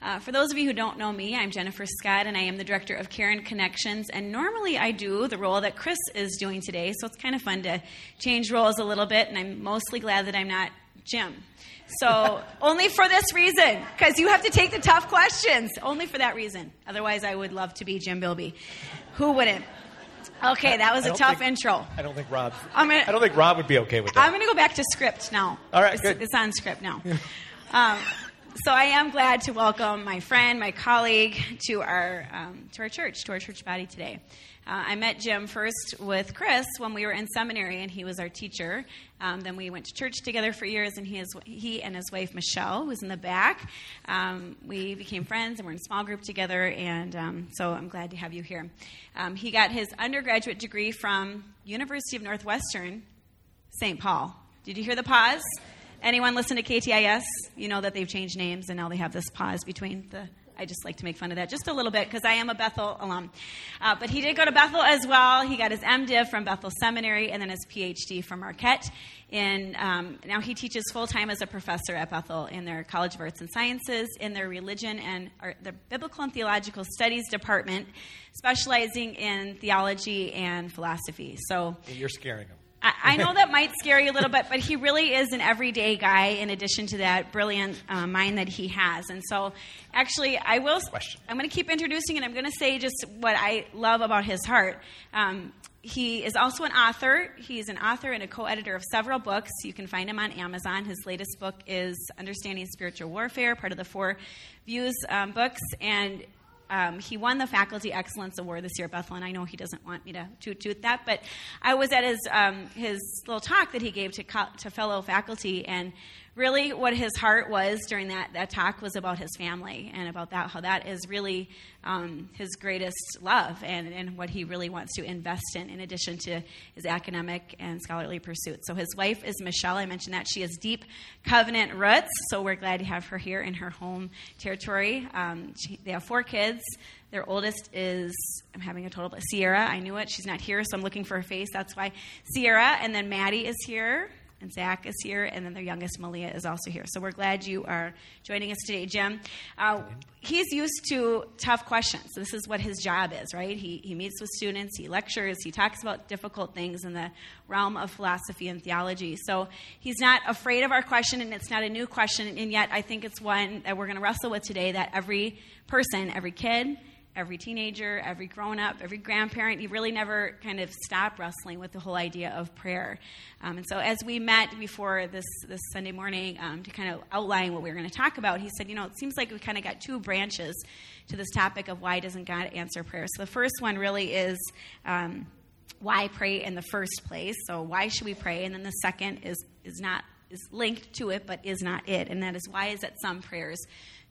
Uh, for those of you who don't know me, I'm Jennifer Scott, and I am the director of Caring Connections. And normally I do the role that Chris is doing today, so it's kind of fun to change roles a little bit. And I'm mostly glad that I'm not Jim. So only for this reason, because you have to take the tough questions. Only for that reason. Otherwise, I would love to be Jim Beilby. Who wouldn't? Okay, that was a tough think- intro. I don't think Rob. I'm gonna- I don't think Rob would be okay with that. I'm going to go back to script now. All right, it's, good. It's on script now. um, so I am glad to welcome my friend, my colleague, to our um, to our church, to our church body today. Uh, I met Jim first with Chris when we were in seminary, and he was our teacher. Um, then we went to church together for years, and he, is, he and his wife Michelle, was in the back, um, we became friends, and we're in a small group together. And um, so I'm glad to have you here. Um, he got his undergraduate degree from University of Northwestern St. Paul. Did you hear the pause? Anyone listen to KTIS? You know that they've changed names and now they have this pause between the. I just like to make fun of that just a little bit because I am a Bethel alum. Uh, but he did go to Bethel as well. He got his MDiv from Bethel Seminary and then his PhD from Marquette. And um, now he teaches full time as a professor at Bethel in their College of Arts and Sciences in their religion and or the Biblical and Theological Studies department, specializing in theology and philosophy. So You're scaring him. I, I know that might scare you a little bit, but he really is an everyday guy in addition to that brilliant uh, mind that he has. And so, actually, I will. Question. I'm going to keep introducing and I'm going to say just what I love about his heart. Um, he is also an author. He's an author and a co editor of several books. You can find him on Amazon. His latest book is Understanding Spiritual Warfare, part of the Four Views um, books. And um, he won the Faculty Excellence Award this year at Bethel, and I know he doesn't want me to toot toot that, but I was at his um, his little talk that he gave to co- to fellow faculty, and really what his heart was during that, that talk was about his family and about that how that is really um, his greatest love and, and what he really wants to invest in in addition to his academic and scholarly pursuits. So his wife is michelle. I mentioned that. She has deep covenant roots so we're glad to have her here in her home territory. Um, she, they have four kids. Their oldest is i'm having a total sierra. I knew it. She's not here so i'm looking for her face. That's why sierra and then maddie is here and Zach is here, and then their youngest, Malia, is also here. So we're glad you are joining us today, Jim. Uh, he's used to tough questions. This is what his job is, right? He, he meets with students, he lectures, he talks about difficult things in the realm of philosophy and theology. So he's not afraid of our question, and it's not a new question, and yet I think it's one that we're going to wrestle with today that every person, every kid, every teenager, every grown up, every grandparent, you really never kind of stop wrestling with the whole idea of prayer. Um, and so, as we met before this, this Sunday morning um, to kind of outline what we were going to talk about, he said, You know, it seems like we kind of got two branches to this topic of why doesn't God answer prayer. So, the first one really is. Um, why pray in the first place? So why should we pray? And then the second is is not is linked to it, but is not it, and that is why is that some prayers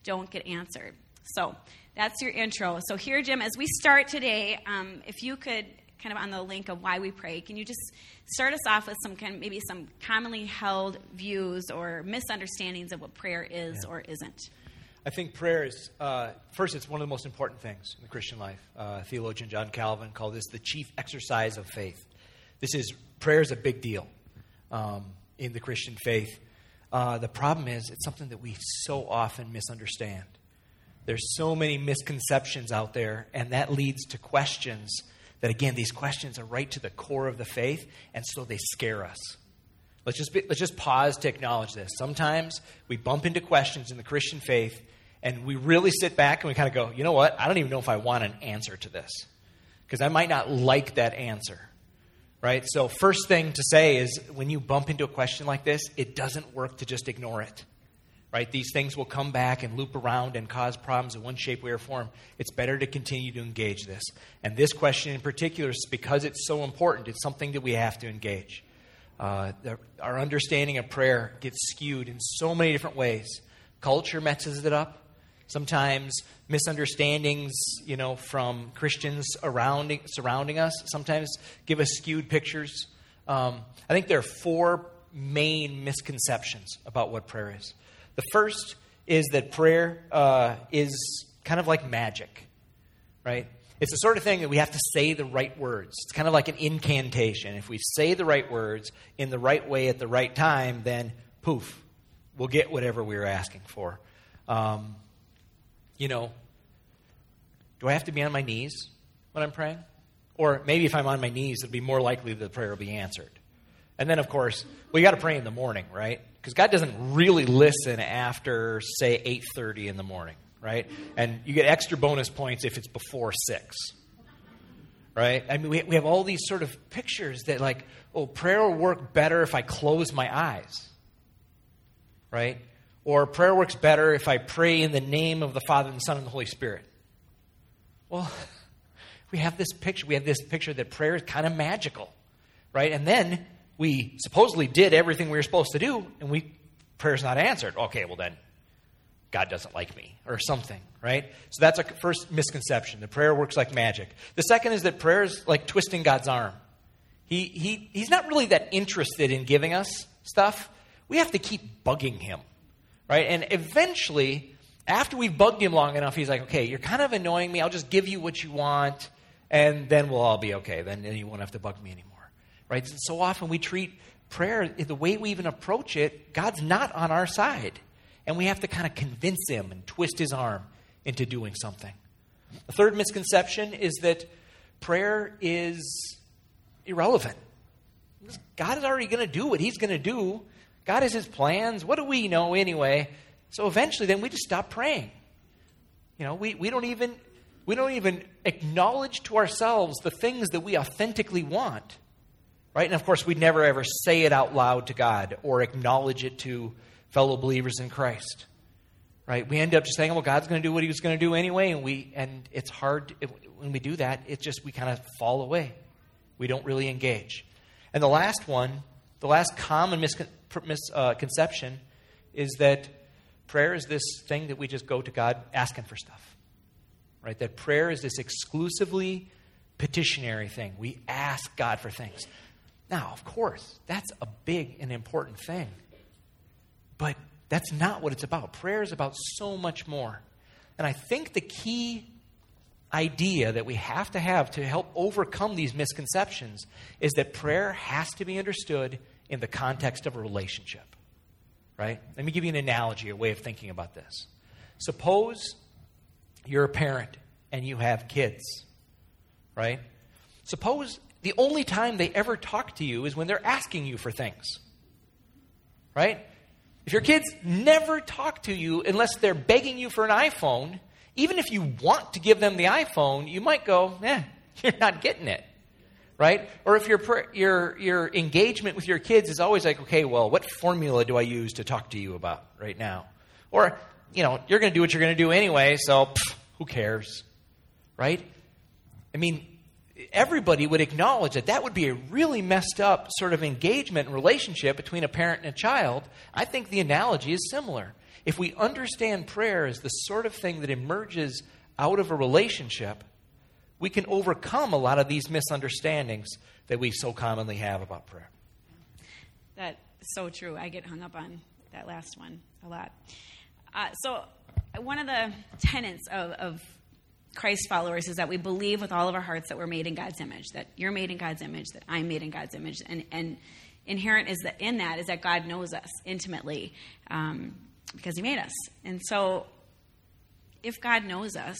don't get answered. So that's your intro. So here, Jim, as we start today, um, if you could kind of on the link of why we pray, can you just start us off with some kind of, maybe some commonly held views or misunderstandings of what prayer is Yeah. or isn't? I think prayer is, uh, first, it's one of the most important things in the Christian life. Uh, theologian John Calvin called this the chief exercise of faith. This is, prayer is a big deal um, in the Christian faith. Uh, the problem is, it's something that we so often misunderstand. There's so many misconceptions out there, and that leads to questions that, again, these questions are right to the core of the faith, and so they scare us. Let's just, be, let's just pause to acknowledge this. Sometimes we bump into questions in the Christian faith, and we really sit back and we kind of go, you know what? I don't even know if I want an answer to this because I might not like that answer. Right? So, first thing to say is when you bump into a question like this, it doesn't work to just ignore it. Right? These things will come back and loop around and cause problems in one shape, way, or form. It's better to continue to engage this. And this question in particular, is because it's so important, it's something that we have to engage. Uh, the, our understanding of prayer gets skewed in so many different ways. Culture messes it up. Sometimes misunderstandings, you know, from Christians around, surrounding us, sometimes give us skewed pictures. Um, I think there are four main misconceptions about what prayer is. The first is that prayer uh, is kind of like magic, right? It's the sort of thing that we have to say the right words. It's kind of like an incantation. If we say the right words in the right way at the right time, then poof, we'll get whatever we are asking for. Um, you know, do I have to be on my knees when I'm praying? Or maybe if I'm on my knees, it'll be more likely that the prayer will be answered. And then, of course, we got to pray in the morning, right? Because God doesn't really listen after, say, 8.30 in the morning, right? And you get extra bonus points if it's before 6, right? I mean, we, we have all these sort of pictures that, like, oh, prayer will work better if I close my eyes, right? Or prayer works better if I pray in the name of the Father, and the Son, and the Holy Spirit. Well, we have this picture. We have this picture that prayer is kind of magical, right? And then we supposedly did everything we were supposed to do, and we prayer's not answered. Okay, well then, God doesn't like me, or something, right? So that's a first misconception. The prayer works like magic. The second is that prayer is like twisting God's arm. He, he, he's not really that interested in giving us stuff. We have to keep bugging him, right? And eventually, after we've bugged him long enough, he's like, okay, you're kind of annoying me. I'll just give you what you want, and then we'll all be okay. Then, then you won't have to bug me anymore, right? So often we treat prayer, the way we even approach it, God's not on our side. And we have to kind of convince him and twist his arm into doing something. The third misconception is that prayer is irrelevant. God is already going to do what he's going to do. God has his plans. What do we know anyway? So eventually, then we just stop praying. You know, we, we don't even we don't even acknowledge to ourselves the things that we authentically want. Right? And of course, we'd never ever say it out loud to God or acknowledge it to fellow believers in Christ. Right? We end up just saying, well, God's going to do what he was going to do anyway, and we and it's hard when we do that, it's just we kind of fall away. We don't really engage. And the last one, the last common misconception uh, is that prayer is this thing that we just go to God asking for stuff. Right? That prayer is this exclusively petitionary thing. We ask God for things. Now, of course, that's a big and important thing. But that's not what it's about. Prayer is about so much more. And I think the key idea that we have to have to help overcome these misconceptions is that prayer has to be understood in the context of a relationship. Right? Let me give you an analogy, a way of thinking about this. Suppose you're a parent and you have kids, right? Suppose the only time they ever talk to you is when they're asking you for things, right? If your kids never talk to you unless they're begging you for an iPhone, even if you want to give them the iPhone, you might go, eh, you're not getting it. Right? Or if your, your, your engagement with your kids is always like, okay, well, what formula do I use to talk to you about right now? Or, you know, you're going to do what you're going to do anyway, so pff, who cares? Right? I mean, everybody would acknowledge that that would be a really messed up sort of engagement and relationship between a parent and a child. I think the analogy is similar. If we understand prayer as the sort of thing that emerges out of a relationship, we can overcome a lot of these misunderstandings that we so commonly have about prayer. That's so true. I get hung up on that last one a lot. Uh, so, one of the tenets of, of Christ followers is that we believe with all of our hearts that we're made in God's image, that you're made in God's image, that I'm made in God's image, and, and inherent is that in that is that God knows us intimately um, because He made us, and so if God knows us,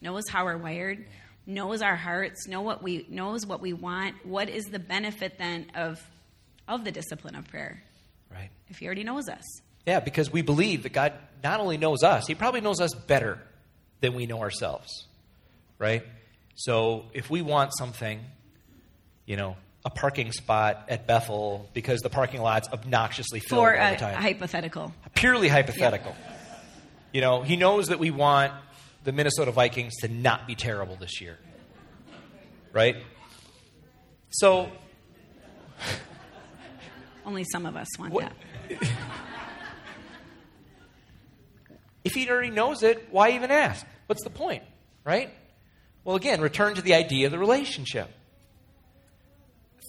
knows how we're wired, knows our hearts, know what we knows what we want, what is the benefit then of of the discipline of prayer? Right. If He already knows us. Yeah, because we believe that God not only knows us, He probably knows us better than we know ourselves right? So if we want something, you know, a parking spot at Bethel because the parking lot's obnoxiously filled For all the time. hypothetical. Purely hypothetical. You know, he knows that we want the Minnesota Vikings to not be terrible this year. Right? So only some of us want what, that. if he already knows it, why even ask? What's the point? Right? Well, again, return to the idea of the relationship.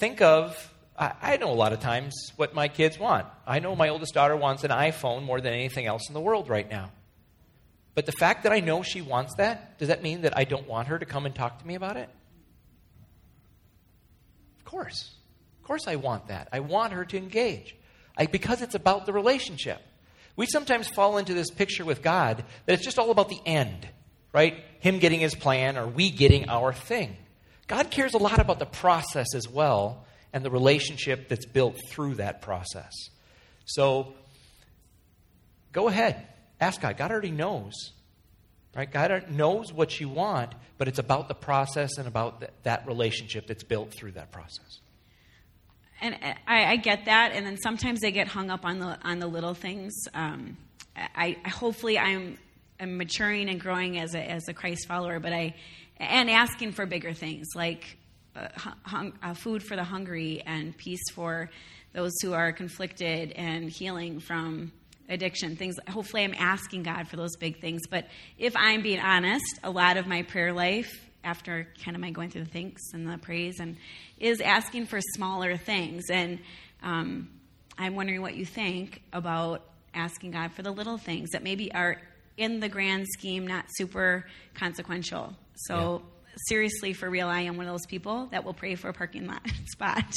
Think of, I, I know a lot of times what my kids want. I know my oldest daughter wants an iPhone more than anything else in the world right now. But the fact that I know she wants that, does that mean that I don't want her to come and talk to me about it? Of course. Of course, I want that. I want her to engage I, because it's about the relationship. We sometimes fall into this picture with God that it's just all about the end right? Him getting his plan or we getting our thing. God cares a lot about the process as well and the relationship that's built through that process. So go ahead, ask God. God already knows. Right? God knows what you want, but it's about the process and about th- that relationship that's built through that process. And I, I, get that, and then sometimes they get hung up on the on the little things. Um, I, I, hopefully I'm, I'm maturing and growing as a as a Christ follower, but I and asking for bigger things like uh, hung, uh, food for the hungry and peace for those who are conflicted and healing from addiction things hopefully i'm asking god for those big things but if i'm being honest a lot of my prayer life after kind of my going through the thanks and the praise and is asking for smaller things and um, i'm wondering what you think about asking god for the little things that maybe are in the grand scheme not super consequential so yeah seriously, for real, I am one of those people that will pray for a parking lot spot.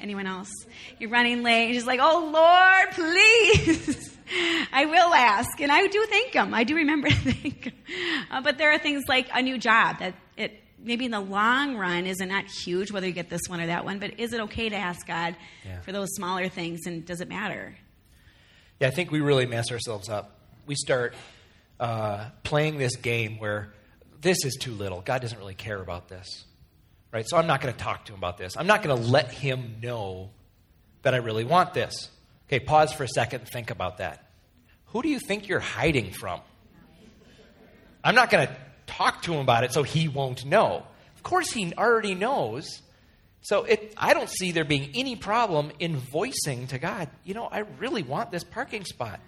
Anyone else? You're running late. You're just like, oh, Lord, please. I will ask. And I do thank Him. I do remember to thank Him. Uh, but there are things like a new job that it maybe in the long run isn't that huge, whether you get this one or that one, but is it okay to ask God yeah. for those smaller things and does it matter? Yeah, I think we really mess ourselves up. We start uh, playing this game where this is too little. God doesn't really care about this. Right? So I'm not going to talk to him about this. I'm not going to let him know that I really want this. Okay, pause for a second and think about that. Who do you think you're hiding from? I'm not going to talk to him about it so he won't know. Of course, he already knows. So it, I don't see there being any problem in voicing to God, you know, I really want this parking spot.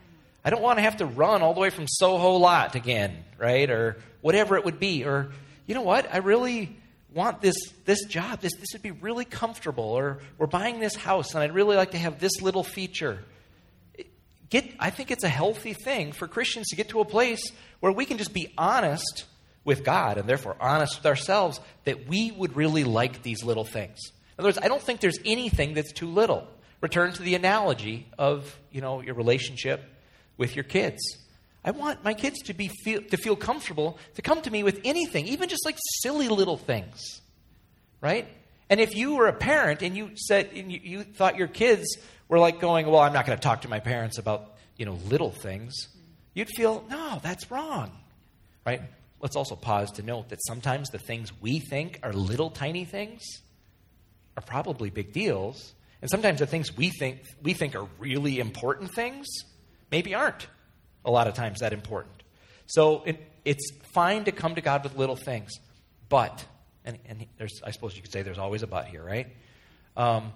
I don't want to have to run all the way from Soho Lot again, right? Or whatever it would be. Or, you know what? I really want this, this job. This, this would be really comfortable. Or we're buying this house and I'd really like to have this little feature. Get, I think it's a healthy thing for Christians to get to a place where we can just be honest with God and therefore honest with ourselves that we would really like these little things. In other words, I don't think there's anything that's too little. Return to the analogy of, you know, your relationship with your kids. I want my kids to, be feel, to feel comfortable to come to me with anything, even just like silly little things, right? And if you were a parent and you said and you, you thought your kids were like going, "Well, I'm not going to talk to my parents about you know little things," you'd feel, "No, that's wrong," right? Let's also pause to note that sometimes the things we think are little tiny things are probably big deals, and sometimes the things we think we think are really important things maybe aren't a lot of times that important. So it, it's fine to come to God with little things, but, and, and there's, I suppose you could say there's always a but here, right? Um,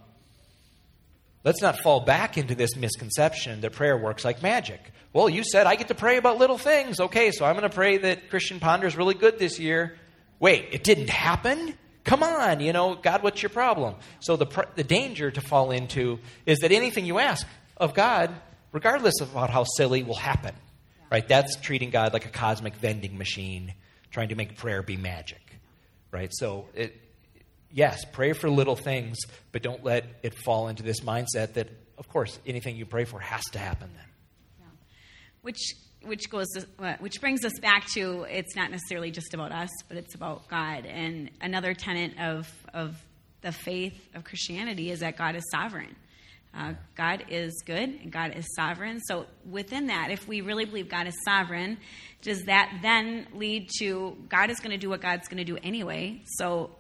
let's not fall back into this misconception that prayer works like magic. Well, you said I get to pray about little things. Okay, so I'm going to pray that Christian Ponder is really good this year. Wait, it didn't happen? Come on, you know, God, what's your problem? So the, the danger to fall into is that anything you ask of God regardless of how silly, will happen. Right? That's treating God like a cosmic vending machine, trying to make prayer be magic. Right? So it, yes, pray for little things, but don't let it fall into this mindset that, of course, anything you pray for has to happen then. Yeah. Which which goes to, which brings us back to it's not necessarily just about us, but it's about God. And another tenet of of the faith of Christianity is that God is sovereign. Uh, God is good and God is sovereign. So, within that, if we really believe God is sovereign, does that then lead to God is going to do what God's going to do anyway? So,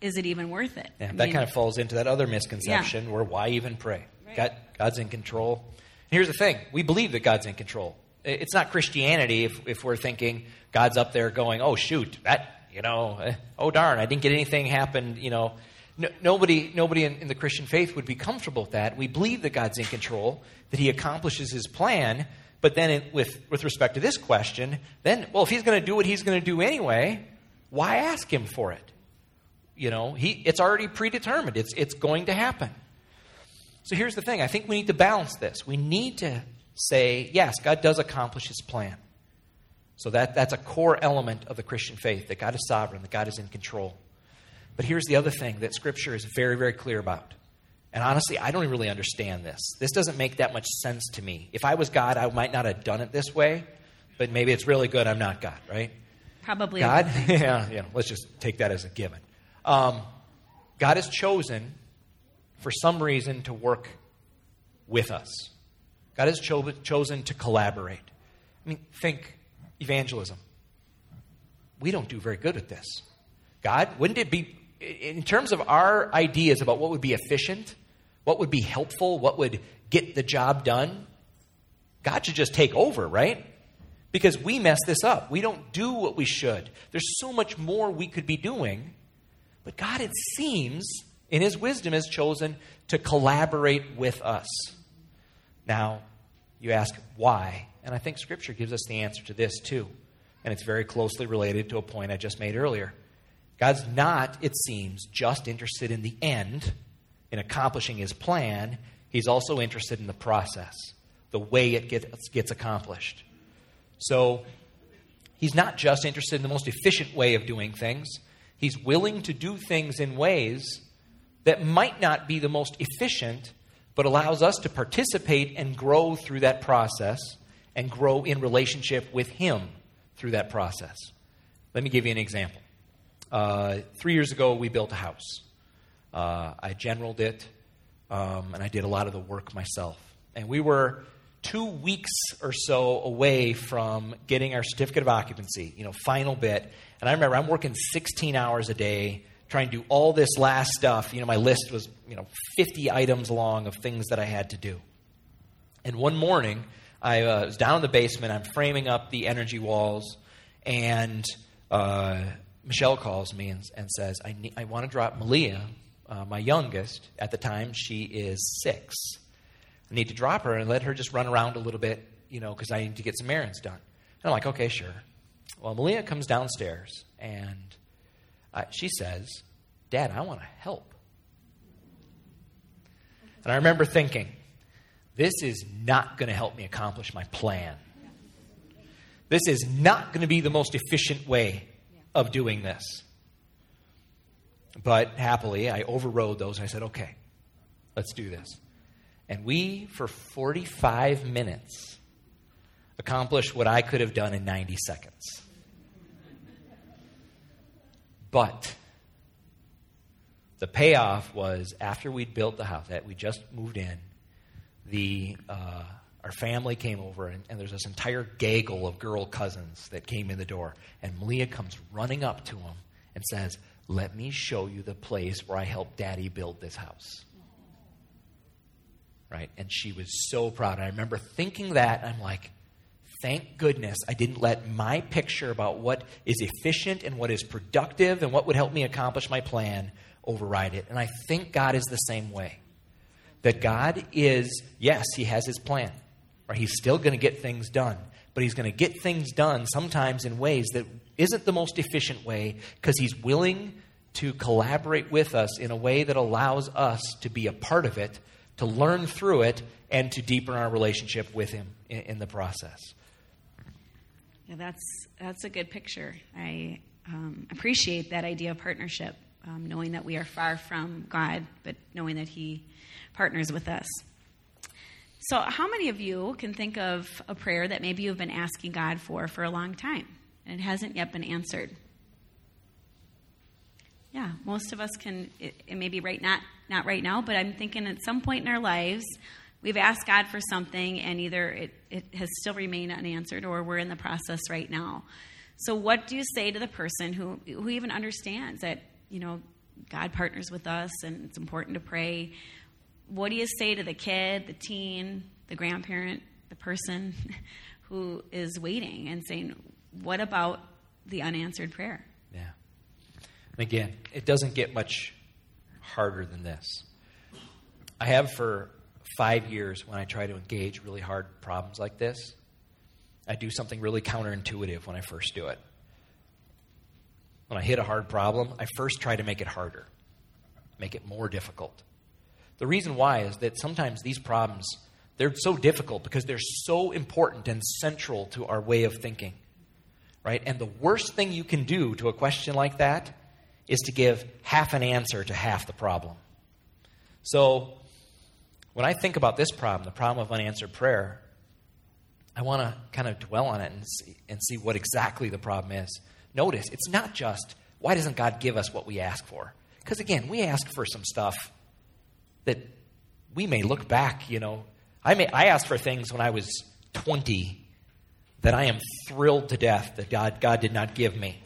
is it even worth it? Yeah, that mean, kind of falls into that other misconception yeah. where why even pray? Right. God, God's in control. And here's the thing we believe that God's in control. It's not Christianity if, if we're thinking God's up there going, oh, shoot, that, you know, eh, oh, darn, I didn't get anything happen, you know no, nobody nobody in, in the Christian faith would be comfortable with that. We believe that God's in control, that He accomplishes His plan. But then, it, with, with respect to this question, then, well, if He's going to do what He's going to do anyway, why ask Him for it? You know, he, it's already predetermined, it's, it's going to happen. So here's the thing I think we need to balance this. We need to say, yes, God does accomplish His plan. So that, that's a core element of the Christian faith that God is sovereign, that God is in control. But here's the other thing that Scripture is very, very clear about. And honestly, I don't really understand this. This doesn't make that much sense to me. If I was God, I might not have done it this way, but maybe it's really good I'm not God, right? probably God, yeah, yeah, let's just take that as a given. Um, God has chosen, for some reason, to work with us. God has cho- chosen to collaborate. I mean, think evangelism. We don't do very good at this. God, wouldn't it be, in terms of our ideas about what would be efficient, what would be helpful, what would get the job done, God should just take over, right? Because we mess this up. We don't do what we should. There's so much more we could be doing. But God, it seems, in His wisdom, has chosen to collaborate with us. Now, you ask why? And I think Scripture gives us the answer to this too. And it's very closely related to a point I just made earlier. God's not, it seems, just interested in the end, in accomplishing His plan. He's also interested in the process, the way it gets, gets accomplished. So, He's not just interested in the most efficient way of doing things. He's willing to do things in ways that might not be the most efficient, but allows us to participate and grow through that process and grow in relationship with Him through that process. Let me give you an example. Uh, three years ago, we built a house. Uh, I generaled it, um, and I did a lot of the work myself. And we were two weeks or so away from getting our certificate of occupancy, you know, final bit. And I remember I'm working 16 hours a day trying to do all this last stuff. You know, my list was, you know, 50 items long of things that I had to do. And one morning, I uh, was down in the basement. I'm framing up the energy walls, and uh, Michelle calls me and, and says, I, need, I want to drop Malia, uh, my youngest. At the time, she is six. I need to drop her and let her just run around a little bit, you know, because I need to get some errands done. And I'm like, okay, sure. Well, Malia comes downstairs and uh, she says, Dad, I want to help. And I remember thinking, this is not going to help me accomplish my plan. This is not going to be the most efficient way of doing this. But happily, I overrode those. I said, okay, let's do this. And we, for 45 minutes, accomplished what I could have done in 90 seconds. But the payoff was after we'd built the house, that we just moved in, the uh, our family came over, and, and, there's this entire gaggle of girl cousins that came in the door. And Malia comes running up to him and says, Let me show you the place where I helped daddy build this house. Right? And she was so proud. I remember thinking that, I'm like, thank goodness I didn't let my picture about what is efficient and what is productive and what would help me accomplish my plan override it. And I think God is the same way. That God is, yes, He has His plan. Right? He's still going to get things done. But He's going to get things done sometimes in ways that isn't the most efficient way because He's willing to collaborate with us in a way that allows us to be a part of it, to learn through it, and to deepen our relationship with Him in, in the process. Yeah, that's that's a good picture. I um, appreciate that idea of partnership, um, knowing that we are far from God, but knowing that He partners with us. So, how many of you can think of a prayer that maybe you've been asking God for for a long time and it hasn't yet been answered? Yeah, most of us can. It, it may be right not not right now, but I'm thinking at some point in our lives we've asked God for something and either it, it has still remained unanswered or we're in the process right now. So, what do you say to the person who, who even understands that, you know, God partners with us and it's important to pray? What do you say to the kid, the teen, the grandparent, the person who is waiting and saying, What about the unanswered prayer? Yeah. Again, it doesn't get much harder than this. I have for five years when I try to engage really hard problems like this, I do something really counterintuitive when I first do it. When I hit a hard problem, I first try to make it harder, make it more difficult. The reason why is that sometimes these problems they're so difficult because they're so important and central to our way of thinking. Right? And the worst thing you can do to a question like that is to give half an answer to half the problem. So, when I think about this problem, the problem of unanswered prayer, I want to kind of dwell on it and see, and see what exactly the problem is. notice it's not just why doesn't God give us what we ask for? Because again, we ask for some stuff that we may look back, you know. I, may, I asked for things when I was 20 that I am thrilled to death that God, God did not give me.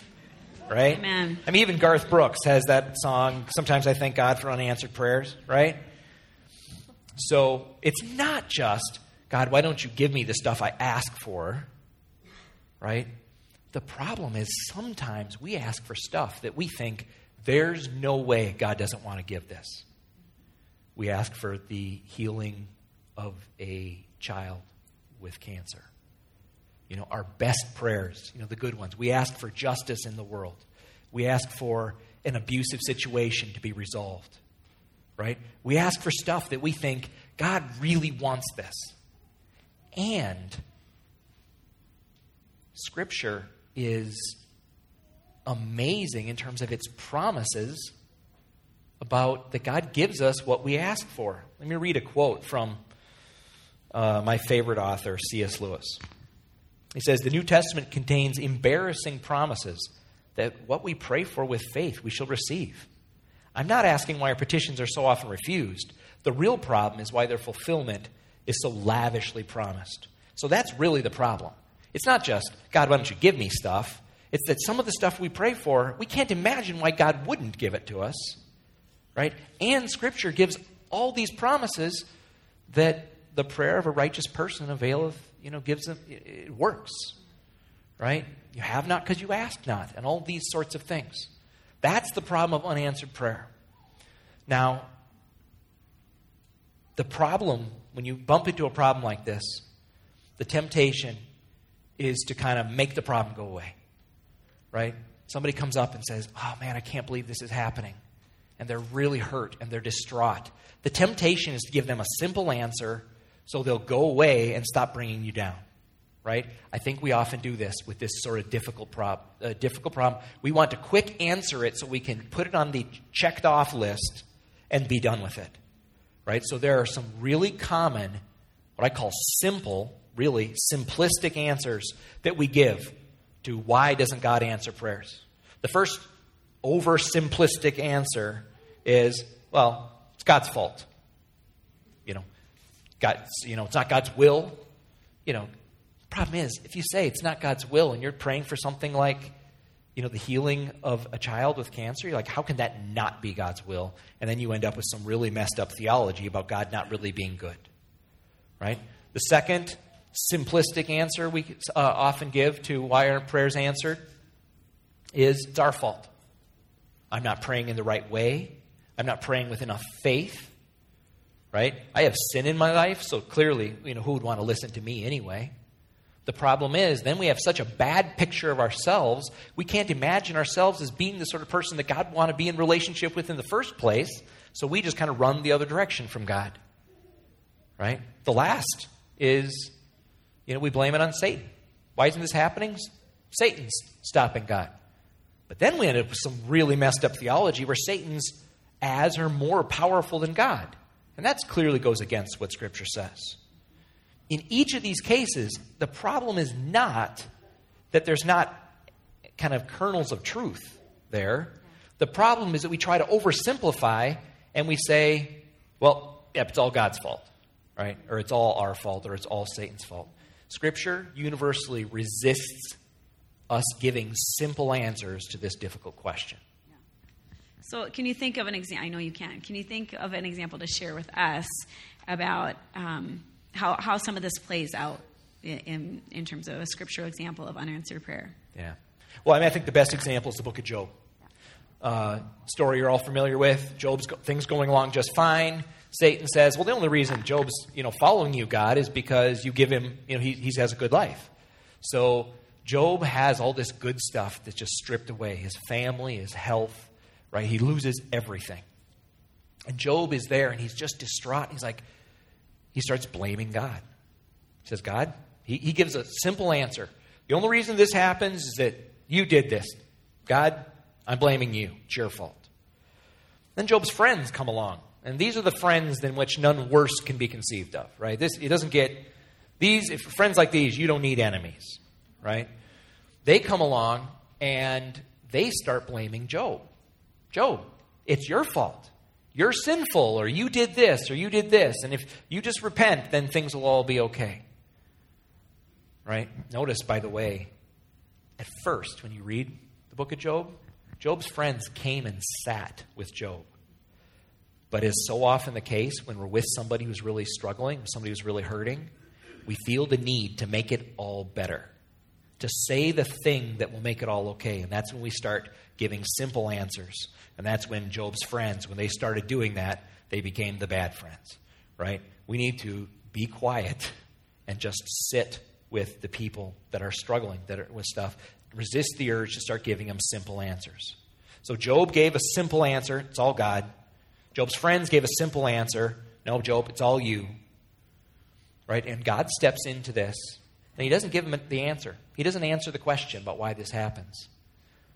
Right? Amen. I mean, even Garth Brooks has that song, Sometimes I Thank God for Unanswered Prayers, right? So it's not just, God, why don't you give me the stuff I ask for, right? The problem is sometimes we ask for stuff that we think there's no way God doesn't want to give this. We ask for the healing of a child with cancer. You know, our best prayers, you know, the good ones. We ask for justice in the world. We ask for an abusive situation to be resolved. Right? We ask for stuff that we think God really wants this. And Scripture is amazing in terms of its promises about that God gives us what we ask for. Let me read a quote from uh, my favorite author, C.S. Lewis. He says, The New Testament contains embarrassing promises that what we pray for with faith we shall receive. I'm not asking why our petitions are so often refused. The real problem is why their fulfillment is so lavishly promised. So that's really the problem. It's not just, God, why don't you give me stuff? It's that some of the stuff we pray for, we can't imagine why God wouldn't give it to us. Right? And Scripture gives all these promises that the prayer of a righteous person availeth, you know, gives them, it works. Right? You have not because you ask not, and all these sorts of things. That's the problem of unanswered prayer. Now, the problem, when you bump into a problem like this, the temptation is to kind of make the problem go away. Right? Somebody comes up and says, Oh man, I can't believe this is happening. And they're really hurt and they're distraught. The temptation is to give them a simple answer so they'll go away and stop bringing you down. Right? I think we often do this with this sort of difficult, uh, difficult problem. We want to quick answer it so we can put it on the checked off list and be done with it. Right? So there are some really common, what I call simple, really simplistic answers that we give to why doesn't God answer prayers. The first oversimplistic answer is, well, it's God's fault. You know, God, you know, it's not God's will. You know, problem is, if you say it's not God's will and you're praying for something like, you know, the healing of a child with cancer, you're like, how can that not be God's will? And then you end up with some really messed up theology about God not really being good. Right? The second simplistic answer we uh, often give to why our prayers answered is it's our fault. I'm not praying in the right way. I'm not praying with enough faith. Right? I have sin in my life, so clearly, you know, who would want to listen to me anyway? The problem is, then we have such a bad picture of ourselves, we can't imagine ourselves as being the sort of person that God want to be in relationship with in the first place, so we just kind of run the other direction from God. Right? The last is you know, we blame it on Satan. Why isn't this happening? Satan's stopping God. But then we end up with some really messed up theology where Satan's as or more powerful than God. And that clearly goes against what Scripture says. In each of these cases, the problem is not that there's not kind of kernels of truth there. The problem is that we try to oversimplify and we say, well, yep, it's all God's fault, right? Or it's all our fault, or it's all Satan's fault. Scripture universally resists us giving simple answers to this difficult question. So, can you think of an example? I know you can. Can you think of an example to share with us about um, how, how some of this plays out in, in terms of a scriptural example of unanswered prayer? Yeah. Well, I mean, I think the best example is the book of Job. Uh, story you're all familiar with. Job's go- things going along just fine. Satan says, well, the only reason Job's, you know, following you, God, is because you give him, you know, he, he has a good life. So Job has all this good stuff that's just stripped away his family, his health, right? He loses everything. And Job is there and he's just distraught. He's like, he starts blaming God. He says, God, he, he gives a simple answer. The only reason this happens is that you did this. God, I'm blaming you. It's your fault. Then Job's friends come along and these are the friends than which none worse can be conceived of, right? This it doesn't get these if friends like these, you don't need enemies, right? They come along and they start blaming Job. Job, it's your fault. You're sinful, or you did this, or you did this. And if you just repent, then things will all be okay. Right? Notice, by the way, at first, when you read the book of Job, Job's friends came and sat with Job. But as so often the case, when we're with somebody who's really struggling, somebody who's really hurting, we feel the need to make it all better, to say the thing that will make it all okay. And that's when we start giving simple answers. And that's when Job's friends, when they started doing that, they became the bad friends, right? We need to be quiet and just sit with the people that are struggling that are, with stuff. Resist the urge to start giving them simple answers. So Job gave a simple answer. It's all God. Job's friends gave a simple answer No, Job, it's all you. Right? And God steps into this, and He doesn't give him the answer. He doesn't answer the question about why this happens.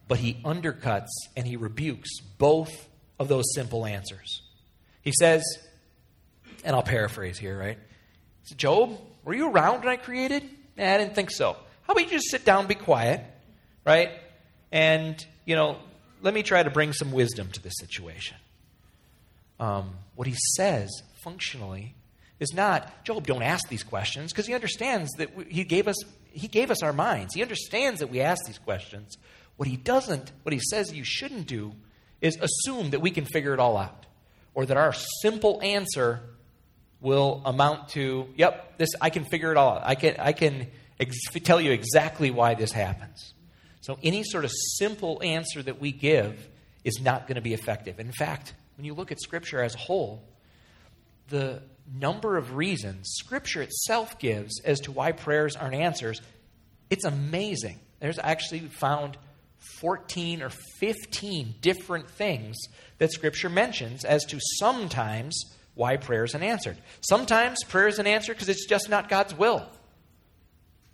But He undercuts and He rebukes both of those simple answers. He says, and I'll paraphrase here, right? Says, Job, were you around when I created? Nah, I didn't think so. How about you just sit down, be quiet, right? And, you know, let me try to bring some wisdom to this situation um, what he says functionally is not job don't ask these questions because he understands that he gave us he gave us our minds. He understands that we ask these questions. What he doesn't what he says you shouldn't do is assume that we can figure it all out or that our simple answer will amount to yep this i can figure it all out. I can i can ex- tell you exactly why this happens. So any sort of simple answer that we give is not going to be effective. In fact when you look at Scripture as a whole, the number of reasons Scripture itself gives as to why prayers aren't answers, it's amazing. There's actually found 14 or 15 different things that Scripture mentions as to sometimes why prayer isn't answered. Sometimes prayer isn't answered because it's just not God's will.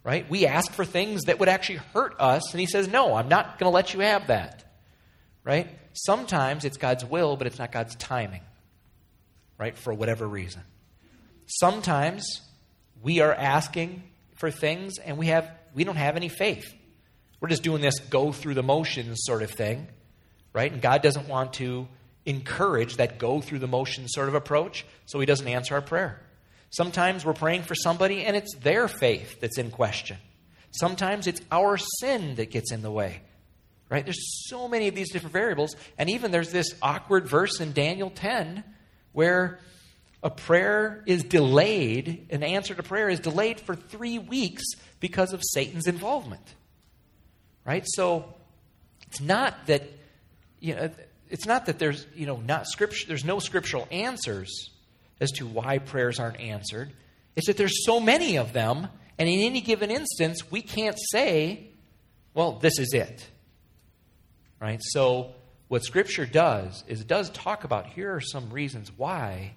Right? We ask for things that would actually hurt us, and He says, No, I'm not going to let you have that. Right? Sometimes it's God's will, but it's not God's timing, right? For whatever reason. Sometimes we are asking for things and we have we don't have any faith. We're just doing this go through the motions sort of thing, right? And God doesn't want to encourage that go through the motions sort of approach, so he doesn't answer our prayer. Sometimes we're praying for somebody and it's their faith that's in question. Sometimes it's our sin that gets in the way. Right? There's so many of these different variables. And even there's this awkward verse in Daniel 10 where a prayer is delayed, an answer to prayer is delayed for three weeks because of Satan's involvement. Right? So it's not that, you know, it's not that there's, you know, not scripture, there's no scriptural answers as to why prayers aren't answered. It's that there's so many of them, and in any given instance, we can't say, well, this is it. Right? So, what Scripture does is it does talk about here are some reasons why,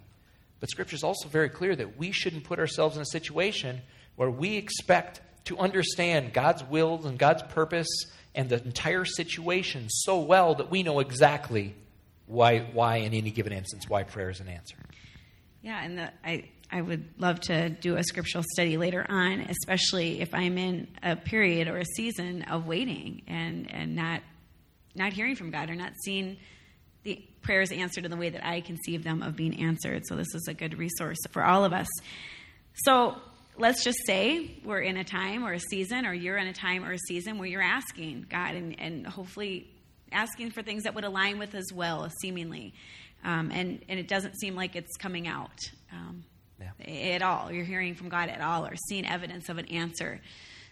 but Scripture is also very clear that we shouldn't put ourselves in a situation where we expect to understand God's will and God's purpose and the entire situation so well that we know exactly why, why in any given instance, why prayer is an answer. Yeah, and the, I, I would love to do a scriptural study later on, especially if I'm in a period or a season of waiting and, and not not hearing from God or not seeing prayers answered in the way that I conceive them of being answered. So this is a good resource for all of us. So let's just say we're in a time or a season, or you're in a time or a season where you're asking God and, and hopefully asking for things that would align with His will, seemingly. Um, and, and it doesn't seem like it's coming out um, yeah. at all. You're hearing from God at all or seeing evidence of an answer.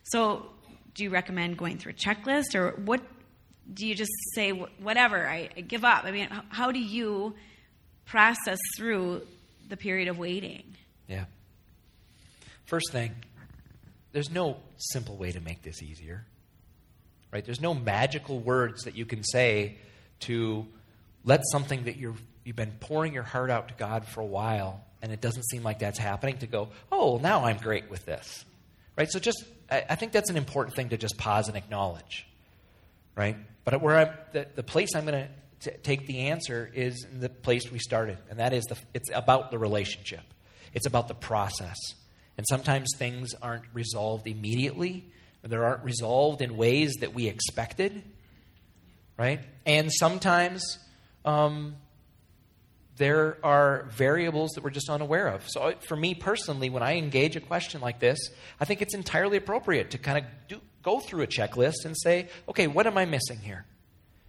So, do you recommend going through a checklist or what do you just say whatever I, I give up? I mean how do you process through the period of waiting? Yeah. First thing there's no simple way to make this easier right? There's no magical words that you can say to let something that you're you've been pouring your heart out to god for a while and it doesn't seem like that's happening to go oh now i'm great with this. Right? So just I, I think that's an important thing to just pause and acknowledge right? But where I'm, the, the place I'm going to take the answer is the place we started, and that is the, it's about the relationship. It's about the process. And sometimes things aren't resolved immediately, or they aren't resolved in ways that we expected, right? And sometimes um, there are variables that we're just unaware of. So, for me personally, when I engage a question like this, I think it's entirely appropriate to kind of do, go through a checklist and say, okay, what am I missing here?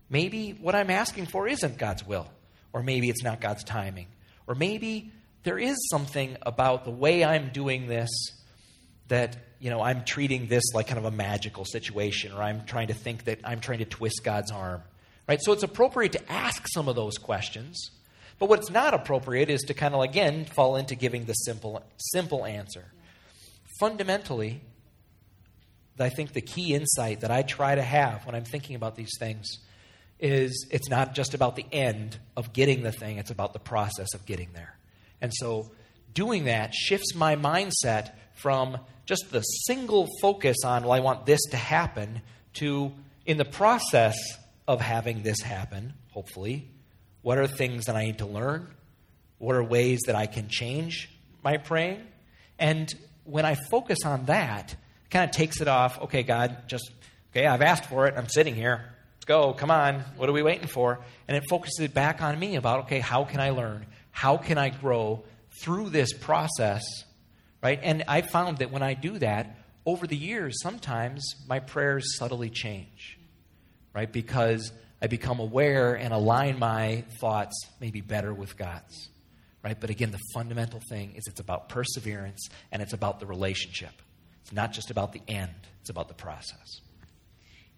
Maybe what I'm asking for isn't God's will, or maybe it's not God's timing, or maybe there is something about the way I'm doing this that you know I'm treating this like kind of a magical situation, or I'm trying to think that I'm trying to twist God's arm, right? So it's appropriate to ask some of those questions. But what's not appropriate is to kind of again fall into giving the simple simple answer. Fundamentally, I think the key insight that I try to have when I'm thinking about these things is it's not just about the end of getting the thing, it's about the process of getting there. And so doing that shifts my mindset from just the single focus on, well, I want this to happen, to in the process of having this happen, hopefully, what are things that I need to learn? What are ways that I can change my praying? And when I focus on that, kind of takes it off, okay, God, just, okay, I've asked for it, I'm sitting here. Let's go, come on, what are we waiting for? And it focuses it back on me about, okay, how can I learn? How can I grow through this process? Right? And I found that when I do that, over the years, sometimes my prayers subtly change. Right? Because I become aware and align my thoughts maybe better with God's. Right? But again, the fundamental thing is it's about perseverance and it's about the relationship. It's not just about the end, it's about the process.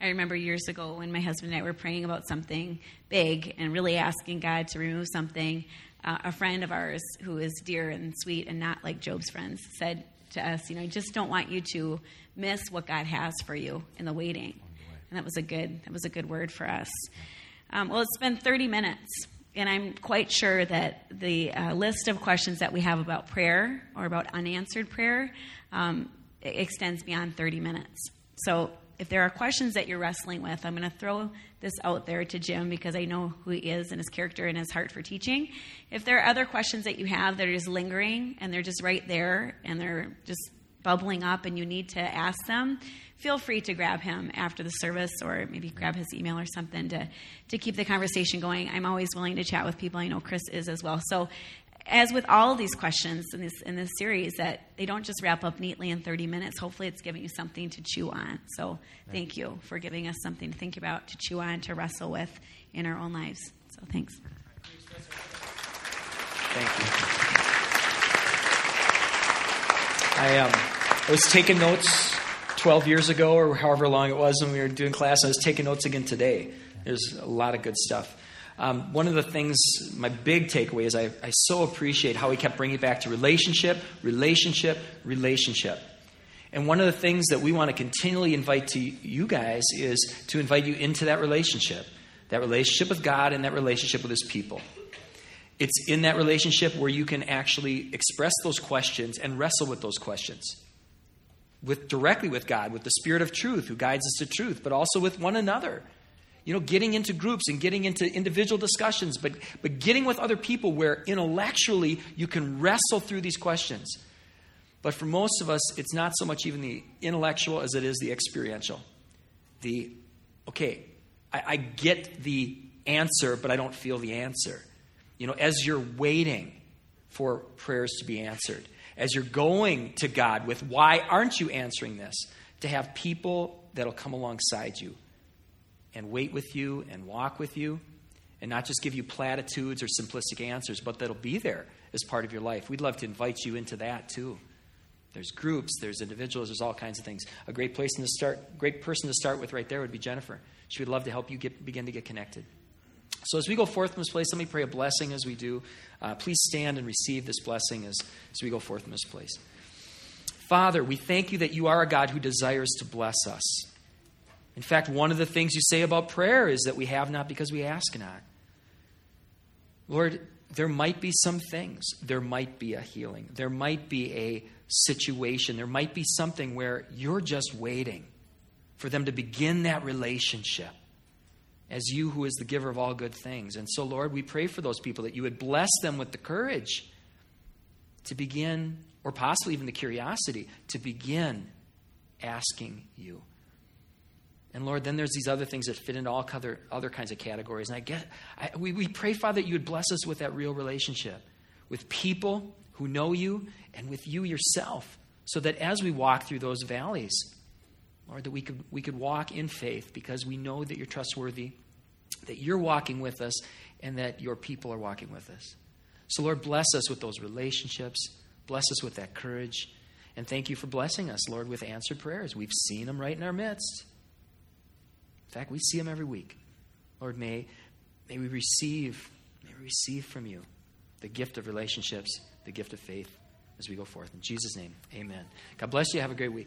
I remember years ago when my husband and I were praying about something big and really asking God to remove something. Uh, a friend of ours who is dear and sweet and not like Job's friends said to us, You know, I just don't want you to miss what God has for you in the waiting. And that was a good, that was a good word for us. Um, well, it's been 30 minutes, and I'm quite sure that the uh, list of questions that we have about prayer or about unanswered prayer um, extends beyond 30 minutes. So if there are questions that you're wrestling with, I'm going to throw this out there to Jim because I know who he is and his character and his heart for teaching. If there are other questions that you have that are just lingering and they're just right there and they're just bubbling up and you need to ask them, feel free to grab him after the service or maybe grab his email or something to, to keep the conversation going. I'm always willing to chat with people. I know Chris is as well. So as with all of these questions in this in this series, that they don't just wrap up neatly in 30 minutes. Hopefully, it's giving you something to chew on. So, thank you for giving us something to think about, to chew on, to wrestle with in our own lives. So, thanks. Thank you. I um, I was taking notes 12 years ago, or however long it was when we were doing class. I was taking notes again today. There's a lot of good stuff. Um, one of the things, my big takeaway is I, I so appreciate how he kept bringing it back to relationship, relationship, relationship. And one of the things that we want to continually invite to you guys is to invite you into that relationship that relationship with God and that relationship with His people. It's in that relationship where you can actually express those questions and wrestle with those questions. With directly with God, with the Spirit of truth who guides us to truth, but also with one another you know, getting into groups and getting into individual discussions, but, but getting with other people where intellectually you can wrestle through these questions. But for most of us, it's not so much even the intellectual as it is the experiential. The, okay, I, I get the answer, but I don't feel the answer. You know, as you're waiting for prayers to be answered, as you're going to God with, why aren't you answering this? To have people that'll come alongside you and wait with you and walk with you and not just give you platitudes or simplistic answers, but that'll be there as part of your life. We'd love to invite you into that too. There's groups, there's individuals, there's all kinds of things. A great place to start, great person to start with right there would be Jennifer. She would love to help you get, begin to get connected. So as we go forth from this place, let me pray a blessing as we do. Uh, please stand and receive this blessing as, as we go forth from this place. Father, we thank you that you are a God who desires to bless us. In fact, one of the things you say about prayer is that we have not because we ask not. Lord, there might be some things. There might be a healing. There might be a situation. There might be something where you're just waiting for them to begin that relationship as you who is the giver of all good things. And so, Lord, we pray for those people that you would bless them with the courage to begin, or possibly even the curiosity, to begin asking you. And Lord, then there's these other things that fit into all other, other kinds of categories. And I get, I, we, we pray, Father, that you would bless us with that real relationship with people who know you and with you yourself, so that as we walk through those valleys, Lord, that we could, we could walk in faith because we know that you're trustworthy, that you're walking with us, and that your people are walking with us. So, Lord, bless us with those relationships. Bless us with that courage. And thank you for blessing us, Lord, with answered prayers. We've seen them right in our midst. Fact, we see them every week. Lord, may, may we receive, may we receive from you the gift of relationships, the gift of faith as we go forth. In Jesus' name, amen. God bless you. Have a great week.